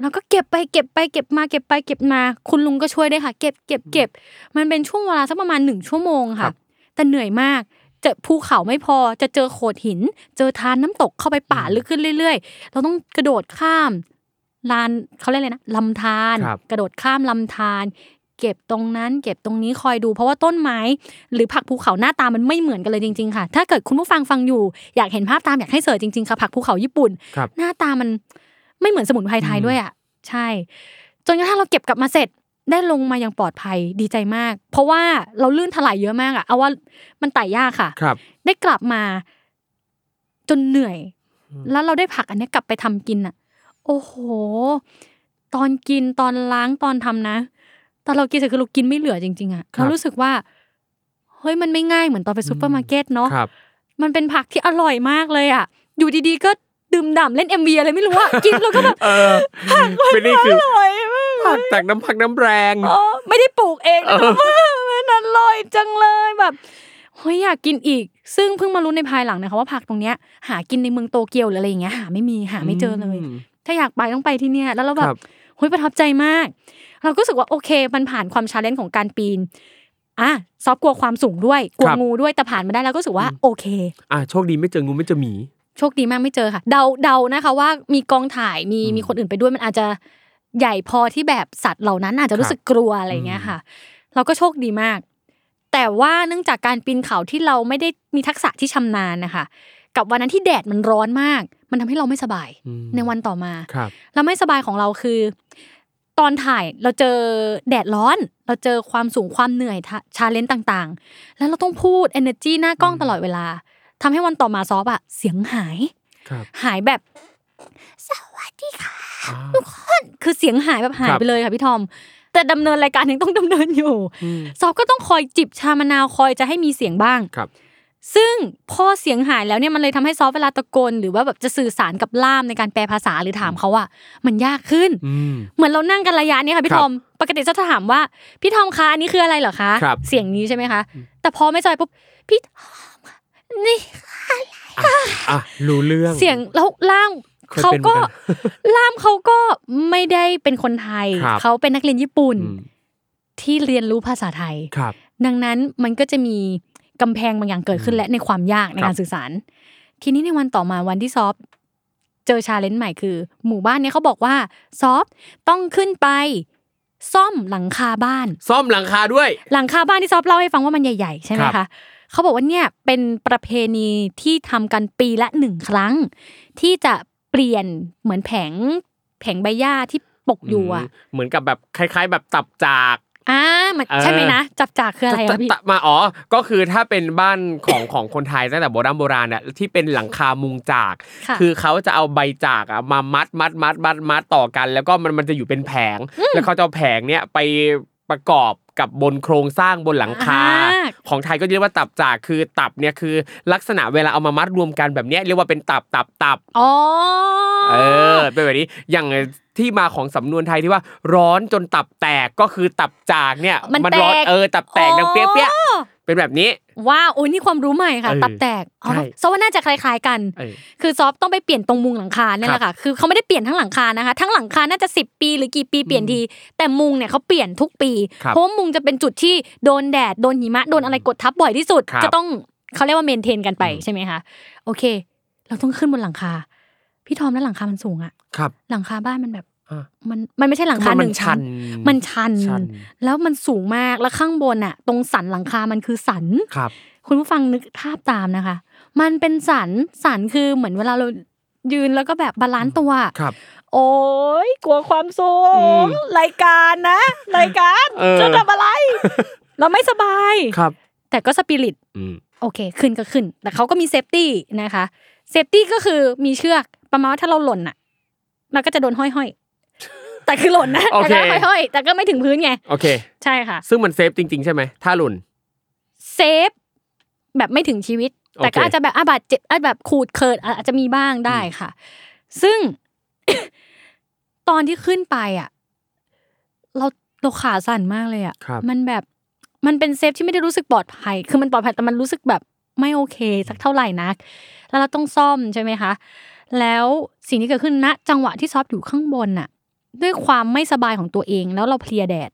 เราก็เก็บไปเก็บไปเก็บมาเก็บไปเก็บมา คุณลุงก็ช่วยได้วยค่ะ เก็บเก็บเก็บ มันเป็นช่วงเวลาสักประมาณหนึ่งชั่วโมงค่ะ แต่เหนื่อยมากเจอภูเขาไม่พอจะเจอโขดหิน เจอทานน้ำตกเข้าไปป่าลึกขึ้นเรื่อย ๆ เราต้องกระโดดข้ามลานเขาเรียกอะไรนะลำธารครับกระโดดข้ามลำธารเก็บตรงนั้น เก็บตรงนี้คอยดู เพราะว่าต้นไม้ หรือผักภูเขาหน้าตามันไม่เหมือนกันเลยจริง ๆ ค่ะ ถ้าเกิดคุณผู้ฟังฟังอยู่ อยากเห็นภาพตามอยากให้เสิร์ชจริงๆค่ะผักภูเขาญี่ปุ่นครับหน้าตามันไม่เหมือนสมุนไพรไทยอืมด้วยอะใช่ จนกระทั่งเราเก็บกลับมาเสร็จ ได้ลงมาอย่างปลอดภัยดีใจมาก เพราะว่าเราลื่นถลายเยอะมากอะเอาว่ามันไต่ยากค่ะครับ ได้กลับมาจนเหนื่อยอืมแล้วเราได้ผักอันเนี้ยกลับไปทำกินอะโอ้โห ตอนกินตอนล้างตอนทำนะตอนเรากินเสร็จคือเรากินไม่เหลือจริงๆอะครับเรารู้สึกว่าเฮ้ยมันไม่ง่ายเหมือนตอนไปซูเปอร์มาร์เก็ตเนาะครับมันเป็นผักที่อร่อยมากเลยอะ อยู่ดีๆก็ดื่มด่ำเล่น MV อะไรไม่รู้อะกินแล้วก็แบบเออเป็นนี่คืออร่อยมากผัก จากน้ำพักน้ำแรงอ๋อไม่ได้ปลูกเองนะว่ามันอร่อยจังเลยแบบเฮ้ยอยากกินอีก ซึ่งเพิ่งมารู้ในภายหลังนะคะว่าผักตรงเนี้ยหากินในเมืองโตเกียวหรืออะไรอย่างเงี้ยหาไม่มีหาไม่เจอเลยอืมถ้าอยากไปต้องไปที่เนี่ยแล้วเราแบบครับเฮ้ยประทับใจมาก เราก็รู้สึกว่าโอเค มันผ่านความ challenge ของการปีนอะซอฟกลัวความสูงด้วยกลัวงูด้วยแต่ผ่านมาได้แล้วก็รู้สึกว่าโอเค อะโชคดีไม่เจองูไม่เจอหมีโชคดีมากไม่เจอค่ะ เดาเดานะคะว่ามีกองถ่ายมีอืมมีคนอื่นไปด้วยมันอาจจะ ใหญ่พอที่แบบสัตว์เหล่านั้นอาจจะรู้สึกกลัวอะไรเงี้ยค่ะ เราก็โชคดีมาก แต่ว่าเนื่องจากการปีนเขาที่เราไม่ได้มีทักษะที่ชำนาญนะคะ กับวันนั้นที่แดดมันร้อนมาก มันทำให้เราไม่สบายอืมในวันต่อมาครับแล้วไม่สบายของเราคือ ตอนถ่ายเราเจอแดดร้อน เราเจอความสูงความเหนื่อย challenge ต่างๆ แล้วเราต้องพูด energy หน้ากล้องตลอดเวลาทำให้วันต่อมาซอฟอะเสียงหายครับหายแบบสวัสดีค่ะอ่า ทุกคนคือเสียงหายแบบหายครับไปเลยค่ะพี่ทอม แต่ดำเนินรายการยังต้องดำเนินอยู่อืมซอฟก็ต้องคอยจิบชามะนาวคอยจะให้มีเสียงบ้างครับ ซึ่งพอเสียงหายแล้วเนี่ยมันเลยทำให้ซอฟเวลาตะโกนหรือว่าแบบจะสื่อสารกับล่ามในการแปลภาษาหรือถามเขาอะมันยากขึ้นอืมเหมือนเรานั่งกันระยะเนี้ค่ะพี่ครับทอมปกติจะถามว่าพี่ทอมคะอันนี้คืออะไรเหรอคะครับเสียงนี้ใช่ไหมคะแต่พอไม่จอยปุ๊บพี่ทอมค่ะนี่อะรู้เรื่องเสียงแล้วล่าม เคยเขาเป็นเหมืก็อนกันล่ามเขาก็ไม่ได้เป็นคนไทยครับเขาเป็นนักเรียนญี่ปุ่นอืมที่เรียนรู้ภาษาไทยครับ ดังนั้นมันก็จะมีกำแพงบางอย่างเกิดขึ้นและในความยากในครับการสื่อสาร ทีนี้ในวันต่อมาวันที่ซอฟเจอ challenge ใหม่คือ หมู่บ้านเนี้ยเขาบอกว่าซอฟต้องขึ้นไปซ่อมหลังคาบ้าน ซ่อมหลังคาด้วย หลังคาบ้านที่ซอฟเล่าให้ฟังว่ามันใหญ่ๆ ใช่ไหมคะครับเขาบอกว่าเนี่ยเป็นประเพณีที่ทำกันปีละหนึ่งครั้ง ที่จะเป ลี่ยนเหมือนแผงแผงใบหญ้าที่ปกอยู่อะมเหมือนกับแบบคล้าย ๆ แบบตับจากอ่ามันเออใช่ไหมนะตับจากคืออะไรตอะพี่ตมาอ๋อก็คือถ้าเป็นบ้านของของคนไทยตั้งแต่โบราณโบราณเนี่ยที่เป็นหลังคามุงจากค่ะคือเขาจะเอาใบจากอะมามัดมัดมัดมัดมัดต่อกัน แล้วก็มันมันจะอยู่เป็นแผง แล้วเขาจะเอาแผงเนี่ยไป ประกอบกับบนโครงสร้างบนหลังคาอ่าของไทยก็เรียกว่าตับจากคือตับเนี่ยคือ ลักษณะเวลาเอามามัดรวมกันแบบเนี้ยเรียกว่าเป็นตับตับตับอ๋อเออเป็นแบบนี้อย่างที่มาของสำนวนไทยที่ว่าร้อนจนตับแตกก็คือตับจากเนี่ยมันร้อนแตกเออตับแตกดังเปี้ยเปี้ยๆเป็นแบบนี้ ว้าวโอ้ยนี่ความรู้ใหม่ค่ะเออตับแตกอ๋อใช่ซอฟว่าน่าจะคล้าย ๆกันเออคือซอฟต้องไปเปลี่ยนตรงมุงหลังคาเนี่ยแหละค่ะ คือเขาไม่ได้เปลี่ยนทั้งหลังคานะคะ ทั้งหลังคาน่าจะสิบปีหรือกี่ปีเปลี่ยนที แต่มุงเนี่ยเขาเปลี่ยนทุกปีครับเพราะว่ามุงจะเป็นจุดที่โดนแดด โดนหิมะ โดนอะไรกดทับบ่อยที่สุดครับจะต้องเขาเรียกว่าเมนเทนกันไปอืมใช่ไหมคะ โอเค เราต้องขึ้นบนหลังคา พี่ทอมแล้วหลังคามันสูงอะครับหลังคาบ้านมันแบบอะ มันมันไม่ใช่หลังคามันหมันนึ่งชัชั้นนมันชันชัน แล้วมันสูงมากแล้วข้างบนอะตรงสันหลังคามันคือสันครับ คุณผู้ฟังนึกภาพตามนะคะ มันเป็นสันสันคือเหมือนเวลาเรายืนแล้วก็แบบ balance ตัวครับโอ้ยกลัวความสูงอืมรายการนะรายการเออจะทำอะไร เราไม่สบายครับ แต่ก็สปิริตอืมโอเค ขึ้นก็ขึ้น แต่เขาก็มี safety นะคะ safety ก็คือมีเชือกประมาณว่าถ้าเราหล่นอะเราก็จะโดนห้อยๆ แต่คือหล่นนะโอเคแต่เคก็ห้อยๆแต่ก็ไม่ถึงพื้นไงโอเค ใช่ค่ะ ซึ่งมัน safe จริง ๆ ใช่ไหมถ้าหลุด safe แบบไม่ถึงชีวิต แต่ก็โอเคอาจจะแบบอาบาดเจ็บอะแบบขูดเคิดอะอาจจะมีบ้างได้ค่ะ ซึ่งตอนที่ขึ้นไปอะ เราเราขาสั่นมากเลยอะครับมันแบบมันเป็นเซฟที่ไม่ได้รู้สึกปลอดภัย คือมันปลอดภัยแต่มันรู้สึกแบบไม่โอเคสักเท่าไหร่นัก แล้วเราต้องซ่อมใช่ไหมคะ แล้วสิ่งที่เกิดขึ้นณจังหวะที่ซอฟอยู่ข้างบนน่ะ ด้วยความไม่สบายของตัวเอง แล้วเราเพลียแดด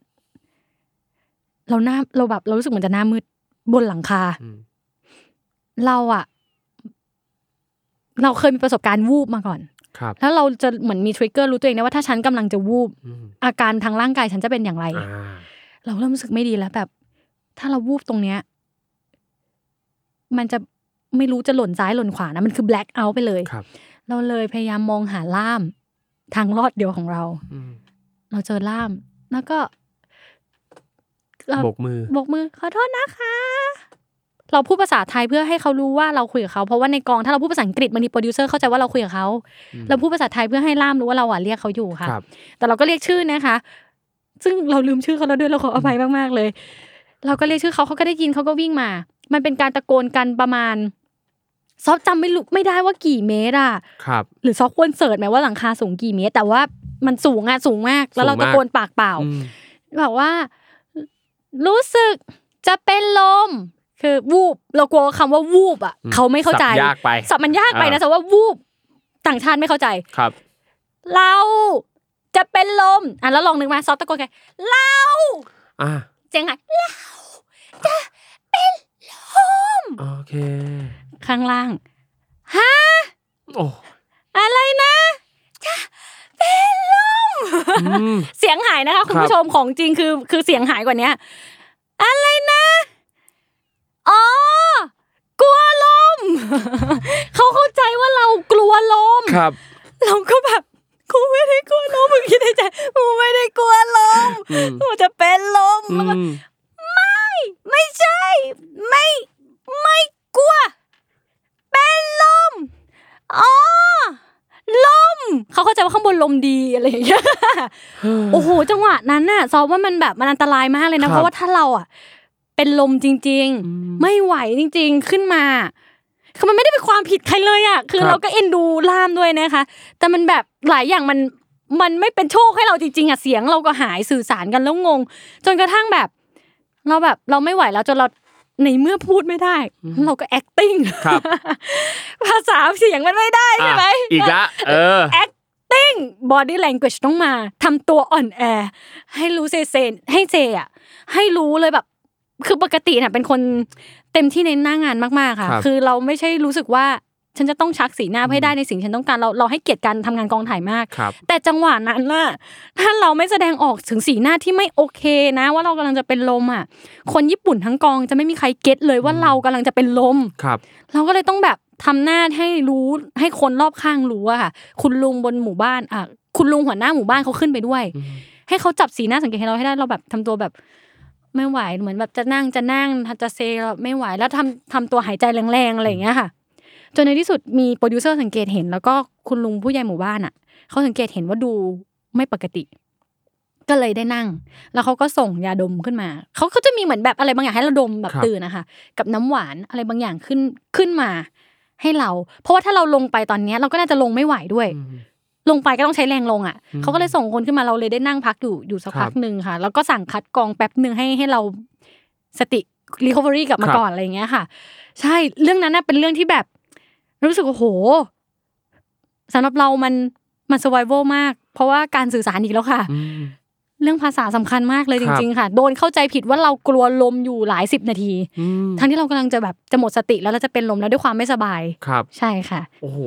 เราหน้าเราแบบเรารู้สึกเหมือนจะหน้ามืดบนหลังคาอืมเราอะเราเคยมีประสบการณ์วูบมาก่อนครับแล้วเราจะเหมือนมีทริกเกอร์รู้ตัวเองนะว่าถ้าฉันกำลังจะวูบอืมอาการทางร่างกายฉันจะเป็นอย่างไรอ่าเราเริ่มรู้สึกไม่ดีแล้วแบบ ถ้าเราวูบตรงเนี้ย มันจะไม่รู้จะหล่นซ้ายหล่นขวานะมันคือ black out ไปเลยครับ เราเลยพยายามมองหาล่าม ทางรอดเดียวของเราอืมเราเจอล่าม แล้วก็เอ่อโบกมือโบกมือ ขอโทษนะคะ เราพูดภาษาไทยเพื่อให้เขารู้ว่าเราคุยกับเขาเพราะว่าในกองถ้าเราพูดภาษาอังกฤษบางทีโปรดิวเซอร์เข้าใจว่าเราคุยกับเขาอืมเราพูดภาษาไทยเพื่อให้ล่ามรู้ว่าเราอะเรียกเขาอยู่ค่ะครับแต่เราก็เรียกชื่อนะคะ ซึ่งเราลืมชื่อเขาแล้วด้วยเราขออภัยมากๆเลย เราก็เรียกชื่อเขาเขาก็ได้ยินเขาก็วิ่งมา มันเป็นการตะโกนกันประมาณ ซอฟจำไม่รู้ไม่ได้ว่ากี่เมตรอะครับหรือซอฟควรเสิร์ชไหมว่าหลังคาสูงกี่เมตร แต่ว่ามันสูงอะสูงมาก แล้วเราสูงมากตะโกนปากเปล่าอืมแบบว่า รู้สึกจะเป็นลมคือวูบเรากลัวคำว่าวูบอะเขาไม่เข้าใจสับยากไปสับมันยากไปนะอ่าแต่ว่าวูบต่างชาติไม่เข้าใจครับ เราจะเป็นลมอะแล้วลองนึกมาซอฟตะโกนไงเราอ่าเสียงไงเราโอเค ข้างล่างฮะโอ้อะไรนะจะเป็นลมอืมเสียงหายนะคะคุณครับผู้ชมของจริงคือคือเสียงหายกว่าเนี้ยอะไรนะอ๋อกลัวลมเขาเข้าใจว่าเรากลัวลมครับ เราก็แบบกูไม่ได้กลัวลมมึงคิดในใจกูไม่ได้กลัวลมอืมกูจะเป็นลมอืแล้วก็มไม่ใช่ ไม่ไม่กลัว เป็นลม อ๋อ ลม เขาเข้าใจว่าข้างบนลมดีอะไรอย่างเงี้ยโอ้โหจังหวะนั้นน่ะซอฟว่ามันแบบมันอันตรายมากเลยครันะบเพราะว่าถ้าเราอะเป็นลมจริงอืมๆไม่ไหวจริง ๆ ขึ้นมาคือมันไม่ได้เป็นความผิดใครเลยอะคือครับเราก็เอ็นดูล่ามด้วยนะคะ แต่มันแบบหลายอย่างมันมันไม่เป็นโชคให้เราจริงๆอะเสียงเราก็หายสื่อสารกันแล้วงง จนกระทั่งแบบ เราแบบเราไม่ไหวแล้วจนเราในเมื่อพูดไม่ได้ เราก็ acting ครับภาษาเสียงมันไม่ได้ใช่ไหมอะอีกละเออ acting body language ต้องมาทำตัวอ่อนแอ ให้รู้เซเซนให้เซอะให้รู้เลยแบบ คือปกติน่ะเป็นคนเต็มที่ในหน้างานมากๆค่ะครับคือเราไม่ใช่รู้สึกว่าฉันจะต้องชักสีหน้าเพื่อให้ได้ในสิ่งที่ฉันต้องการเราเราให้เกียรติการทำงานกองถ่ายมากครับแต่จังหวะนั้นน่ะถ้าเราไม่แสดงออกถึงสีหน้าที่ไม่โอเคนะ ว่าเรากำลังจะเป็นลมอะ คนญี่ปุ่นทั้งกองจะไม่มีใครเก็ตเลยว่าเรากำลังจะเป็นลมครับ เราก็เลยต้องแบบ ทำหน้าให้รู้ให้คนรอบข้างรู้อะค่ะ คุณลุงบนหมู่บ้านอะคุณลุงหัวหน้าหมู่บ้านเขาขึ้นไปด้วยอืมให้เขาจับสีหน้าสังเกตให้เราให้ได้เราแบบทำตัวแบบ ไม่ไหวเหมือนแบบจะนั่งจะนั่งจะเซเราไม่ไหวแล้วทำทำตัวหายใจแรงๆอะไรอย่างเงี้ยค่ะ จนในที่สุดมีโปรดิวเซอร์สังเกตเห็น แล้วก็คุณลุงผู้ใหญ่หมู่บ้านอะเขาสังเกตเห็นว่าดูไม่ปกติ ก็เลยได้นั่ง แล้วเขาก็ส่งยาดมขึ้นมาเขาเขาจะมีเหมือนแบบอะไรบางอย่างให้เราดมแบบครับตื่นนะคะกับน้ำหวานอะไรบางอย่างขึ้นขึ้นมา ให้เรา เพราะว่าถ้าเราลงไปตอนเนี้ยเราก็น่าจะลงไม่ไหวด้วยอืมลงไปก็ต้องใช้แรงลงอะอืมเขาก็เลยส่งคนขึ้นมาเราเลยได้นั่งพักอยู่อยู่สักครับพักหนึ่งค่ะ แล้วก็สั่งคัดกรองแป๊บหนึ่งให้ให้เราสติรีคอเวอรี่กลับมาครับก่อนอะไรอย่างเงี้ยค่ะ ใช่เรื่องนั้นน่ะเป็นเรื่องที่แบบ รู้สึกว่าโหสำหรับเรามันมันส u r v i v a l มาก เพราะว่าการสื่อสารอีกแล้วค่ะอืม เรื่องภาษาสำคัญมากเลยคจรับริง ๆ ค่ะ โดนเข้าใจผิดว่าเรากลัวลมอยู่หลายสิบนาทีอืมทั้งที่เรากำลังจะแบบจะหมดสติแล้วเราจะเป็นลมแล้วด้วยความไม่สบายครับ ใช่ค่ะ โอ้โห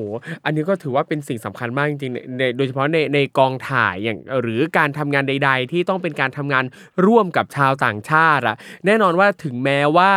อันนี้ก็ถือว่าเป็นสิ่งสำคัญมากจริงๆในในโดยเฉพาะในในกองถ่ายอย่างหรือการทำงานใด ๆ ที่ต้องเป็นการทำงานร่วมกับชาวต่างชาติอะแน่นอนว่าถึงแม้ว่า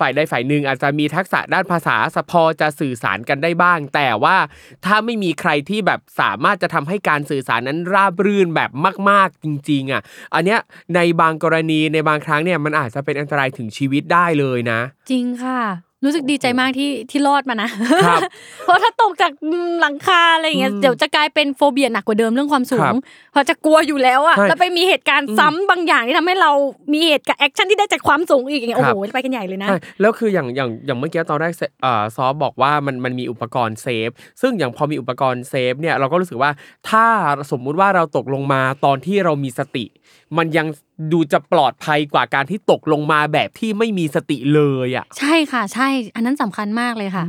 ฝ่ายใดฝ่ายหนึ่งอาจจะมีทักษะด้านภาษาสพอจะสื่อสารกันได้บ้าง แต่ว่าถ้าไม่มีใครที่แบบสามารถจะทำให้การสื่อสารนั้นราบรื่นแบบมาก ๆจริงๆอะอันเนี้ยในบางกรณีในบางครั้งเนี่ยมันอาจจะเป็นอันตรายถึงชีวิตได้เลยนะ จริงค่ะ รู้สึกดีใจมากที่ที่รอดมานะครับเพราะถ้าตกจากหลังคาอะไรอย่างเงี้ยอืมเดี๋ยวจะกลายเป็น phobia หนักกว่าเดิมเรื่องความสูงครับเพราะจะกลัวอยู่แล้วอะใช่แล้วไปมีเหตุการณ์ซ้ำบางอย่างที่ทำให้เรามีเหตุการณ์ action ที่ได้จากความสูงอีกอย่างเงี้ยครับโอ้โหไปกันใหญ่เลยนะใช่แล้วคืออย่างอย่างอย่างเมื่อกี้ตอนแรกเซเอ่อซอฟบอกว่ามันมันมีอุปกรณ์ safe ซึ่งอย่างพอมีอุปกรณ์ safe เนี่ยเราก็รู้สึกว่าถ้าสมมุติว่าเราตกลงมาตอนที่เรามีสติ มันยังดูจะปลอดภัยกว่าการที่ตกลงมาแบบที่ไม่มีสติเลยอะใช่ค่ะ ใช่ อันนั้นสำคัญมากเลยค่ะ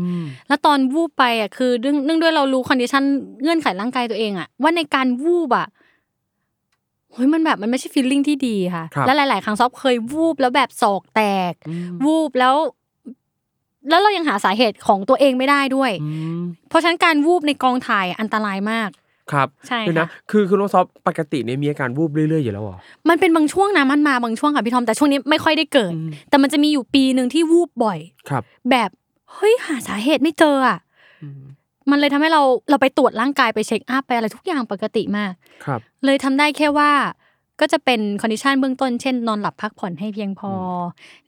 แล้วตอนวูบไปอะคือเนื่องเนื่องด้วยเรารู้ condition เงื่อนไขร่างกายตัวเองอะว่าในการวูบอะเฮ้ยมันแบบมันไม่ใช่ feeling ที่ดีค่ะครับและหลาย ๆ ครั้งซอฟเคยวูบแล้วแบบศอกแตก วูบแล้ว แล้วเรายังหาสาเหตุของตัวเองไม่ได้ด้วยอืมเพราะฉะนั้นการวูบในกองถ่ายอันตรายมาก ครับใช่เดี๋ยวนะค่ะคือคือน้องซอฟปกติเนี่ยมีอาการวูบเรื่อยๆอยู่แล้วเหรอมันเป็นบางช่วงนะมันมาบางช่วงค่ะพี่ทอมแต่ช่วงนี้ไม่ค่อยได้เกิดอืมแต่มันจะมีอยู่ปีหนึ่งที่วูบบ่อยครับ แบบเฮ้ยหาสาเหตุไม่เจออะอืมมันเลยทำให้เราเราไปตรวจร่างกายไป check up ไปอะไรทุกอย่างปกติมากครับ เลยทำได้แค่ว่า ก็จะเป็น condition เบื้องต้นเช่น นอนหลับพักผ่อนให้เพียงพออ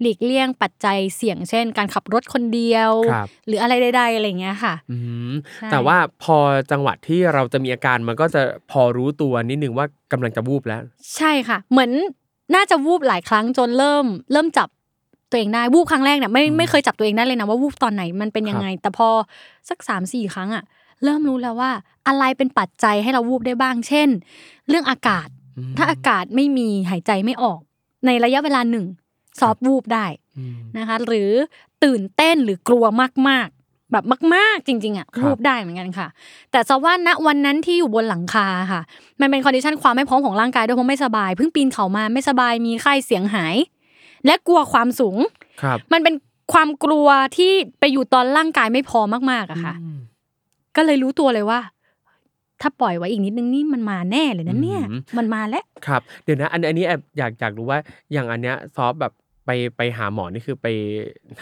หลีกเลี่ยงปัจจัยเสี่ยงเช่น การขับรถคนเดียวครับหรืออะไรใดๆอะไรอย่างเงี้ยค่ะอืมใช่แต่ว่าพอจังหวะที่เราจะมีอาการมันก็จะพอรู้ตัวนิดนึงว่ากำลังจะวูบแล้ว ใช่ค่ะ เหมือนน่าจะวูบหลายครั้งจนเริ่ม เริ่มจับตัวเองได้วูบครั้งแรกเนี่ยไม่ไม่เคยจับตัวเองได้เลยนะว่าวูบตอนไหนมันเป็นยังไง แต่พอสักสามสี่ครั้งอะเริ่มรู้แล้วว่าอะไรเป็นปัจจัยให้เราวูบได้บ้าง เช่น เรื่องอากาศ ถ้าอากาศไม่มีหายใจไม่ออก ในระยะเวลาหนึ่งซอฟต์วูบได้อืมนะคะ หรือตื่นเต้นหรือกลัวมากๆ แบบมาก ๆ จริง ๆอะครับวูบได้เหมือนกันค่ะ แต่ซอฟว่าณวันนั้นที่อยู่บนหลังคาค่ะ มันเป็น condition ความไม่พร้อมของร่างกายด้วยเพราะไม่สบายเพิ่งปีนเขามาไม่สบายมีไข้เสียงหาย และกลัวความสูงครับมันเป็นความกลัวที่ไปอยู่ตอนร่างกายไม่พร้อมมากๆอะค่ะอืมก็เลยรู้ตัวเลยว่า ถ้าปล่อยไว้อีกนิดนึงนี่มันมาแน่เลยนะเนี่ยอืมมันมาแล้วครับ เดี๋ยวนะ อันอันนี้แอบอยากอยากรู้ว่าอย่างอันเนี้ยซอฟแบบไปไปหาหมอนี่คือไป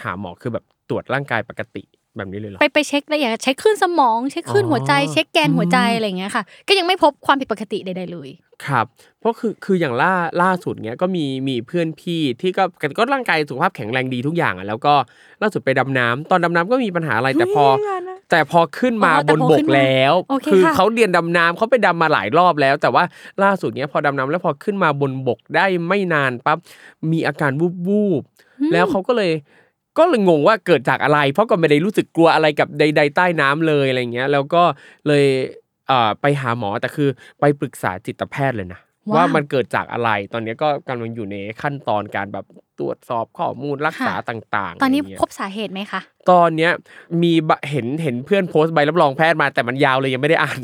หาหมอคือแบบตรวจร่างกายปกติ แบบนี้เลยเหรอไปไปเช็คละเอียดเช็คคลื่นสมองเช็คคลื่นหัวใจอ๋อเช็คแกนหัวใจอืมอะไรอย่างเงี้ยค่ะ ก็ยังไม่พบความผิดปกติใดๆเลยครับเพราะคือคืออย่างล่าล่าสุดเนี้ยก็มีมีเพื่อนพี่ที่ก็ก็ร่างกายสุขภาพแข็งแรงดีทุกอย่างอะแล้วก็ล่าสุดไปดำน้ำตอนดำน้ำก็มีปัญหาอะไรแต่พอเฮ้ยงานนะแต่พอขึ้นมาอ๋อแต่บนพอบขึ้กนมาแล้วโอเคคือค่ะเขาเรียนดำน้ำเขาไปดำมาหลายรอบแล้ว แต่ว่าล่าสุดเนี้ยพอดำน้ำแล้วพอขึ้นมาบนบกได้ไม่นานปั๊บมีอาการวูบวูบๆแล้วเขาก็เลย ก็เลยงงว่าเกิดจากอะไร เพราะก็ไม่ได้รู้สึกกลัวอะไรกับใด ๆ ใต้น้ำเลยอะไรเงี้ย แล้วก็เลยเอ่อไปหาหมอแต่คือไปปรึกษาจิตแพทย์เลยนะว้าวว่ามันเกิดจากอะไร ตอนนี้ก็กำลังอยู่ในขั้นตอนการแบบตรวจสอบข้อมูลรักษาต่าง ๆ ตอนนี้ะไรเงี้ยพบสาเหตุไหมคะ ตอนเนี้ยมีบะเห็นเห็นเพื่อนโพสต์ใบรับรองแพทย์มาแต่มันยาวเลยยังไม่ได้อ่าน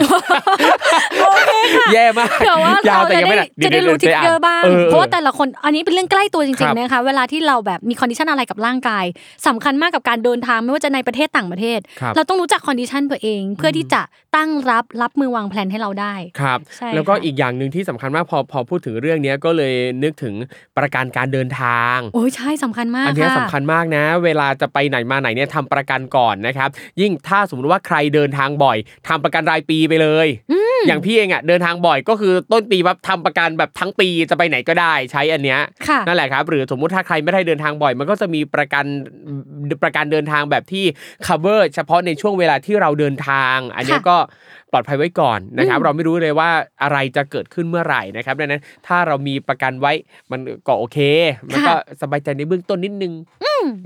แย่มากเผื่อว่าเราวแต่จะยังได้ไม่จะได้รู้ trigger บ้างออเพราะว่าแต่ละคนอันนี้เป็นเรื่องใกล้ตัวจริงๆครับนะคะเวลาที่เราแบบมี condition อะไรกับร่างกายสำคัญมากกับการเดินทางไม่ว่าจะในประเทศต่างประเทศครับเราต้องรู้จัก condition ตัวเอง เพื่อที่จะตั้งรับรับมือวางแผนให้เราได้ครับใช่แล้วก็ค่ะอีกอย่างหนึ่งที่สำคัญมากพอพอพูดถึงเรื่องเนี้ยก็เลยนึกถึงประกันการเดินทางโอ้ยใช่สำคัญมากอันเนี้ยค่ะสำคัญมากนะ เวลาจะไปไหนมาไหนเนี่ยทำประกันก่อนนะครับ ยิ่งถ้าสมมติว่าใครเดินทางบ่อยทำประกันรายปีไปเลยอ ย่างพี่เองอะเดินทางบ่อยก็คือต้นปีแบบทำประกันแบบทั้งปีจะไปไหนก็ได้ใช้อันเนี้ยค่ะนั่นแหละครับหรือสมมุติถ้าใครไม่ได้เดินทางบ่อย มันก็จะมีประกันประกันเดินทางแบบที่ cover เฉพาะในช่วงเวลาที่เราเดินทาง อันเนี้ยค่ะก็ปลอดภัยไว้ก่อนนะครับอืมเราไม่รู้เลยว่าอะไรจะเกิดขึ้นเมื่อไหร่นะครับดังนั้นถ้าเรามีประกันไว้มันก็โอเค มันก็สบายใจในเบื้องต้นนิดนึง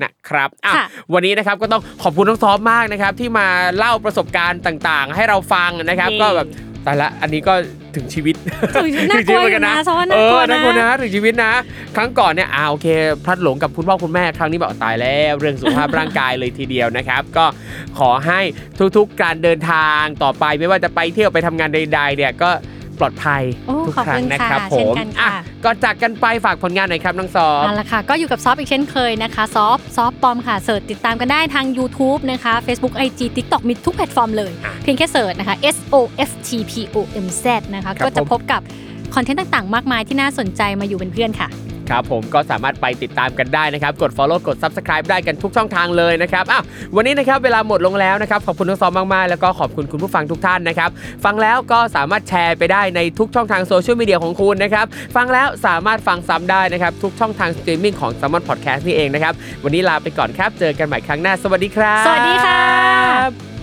นะครับอะค่ะวันนี้นะครับก็ต้องขอบคุณน้องซอฟมากนะครับที่มาเล่าประสบการณ์ต่างๆ ให้เราฟังนะครับเย้ก็แบบ แต่ละอันนี้ก็ถึงชีวิตถึงน่ากลัวอยู่นะซ้อนเอน่ากลัวอนะน่ากลัวนะถึงชีวิตนะ ครั้งก่อนเนี่ยอ่าโอเคพลัดหลงกับคุณพ่อคุณแม่ครั้งนี้บอกตายแล้วเรื่องสุขภาพร่างกายเลยทีเดียวนะครับ ก็ขอให้ทุกๆการเดินทางต่อไปไม่ว่าจะไปเที่ยวไปทำงานใดๆเนี่ยก็ ปลอดภัยโอ้ทุกขอบครั้คุงณนะค่ะครับผเช่นมกันอะค่ะก็จากกันไปฝากผลงานหน่อยครับน้องซอฟเอาละค่ะก็อยู่กับซอฟอีกเช่นเคยนะคะ ซอฟซอฟปอมค่ะ search ติดตามกันได้ทาง YouTube นะคะ Facebook IG TikTok มีทุกแพลตฟอร์มเลยอะเพียงแค่ search นะคะ S O F T P O M Z นะคะครับก็จะผมพบกับคอนเทนต์ต่างๆ มากมายที่น่าสนใจมาอยู่เป็นเพื่อนค่ะ ครับผมก็สามารถไปติดตามกันได้นะครับ กด follow กด subscribe ได้กันทุกช่องทางเลยนะครับอ้าววันนี้นะครับเวลาหมดลงแล้วนะครับขอบคุณทั้งสองมากๆ แล้วก็ขอบคุณคุณผู้ฟังทุกท่านนะครับฟังแล้วก็สามารถแชร์ไปได้ในทุกช่องทางโซเชียลมีเดียของคุณนะครับฟังแล้วสามารถฟังซ้ำได้นะครับทุกช่องทางสตรีมมิ่งของ Salmon Podcast นี่เองนะครับวันนี้ลาไปก่อนครับเจอกันใหม่ครั้งหน้าสวัสดีครับ สวัสดีค่ะ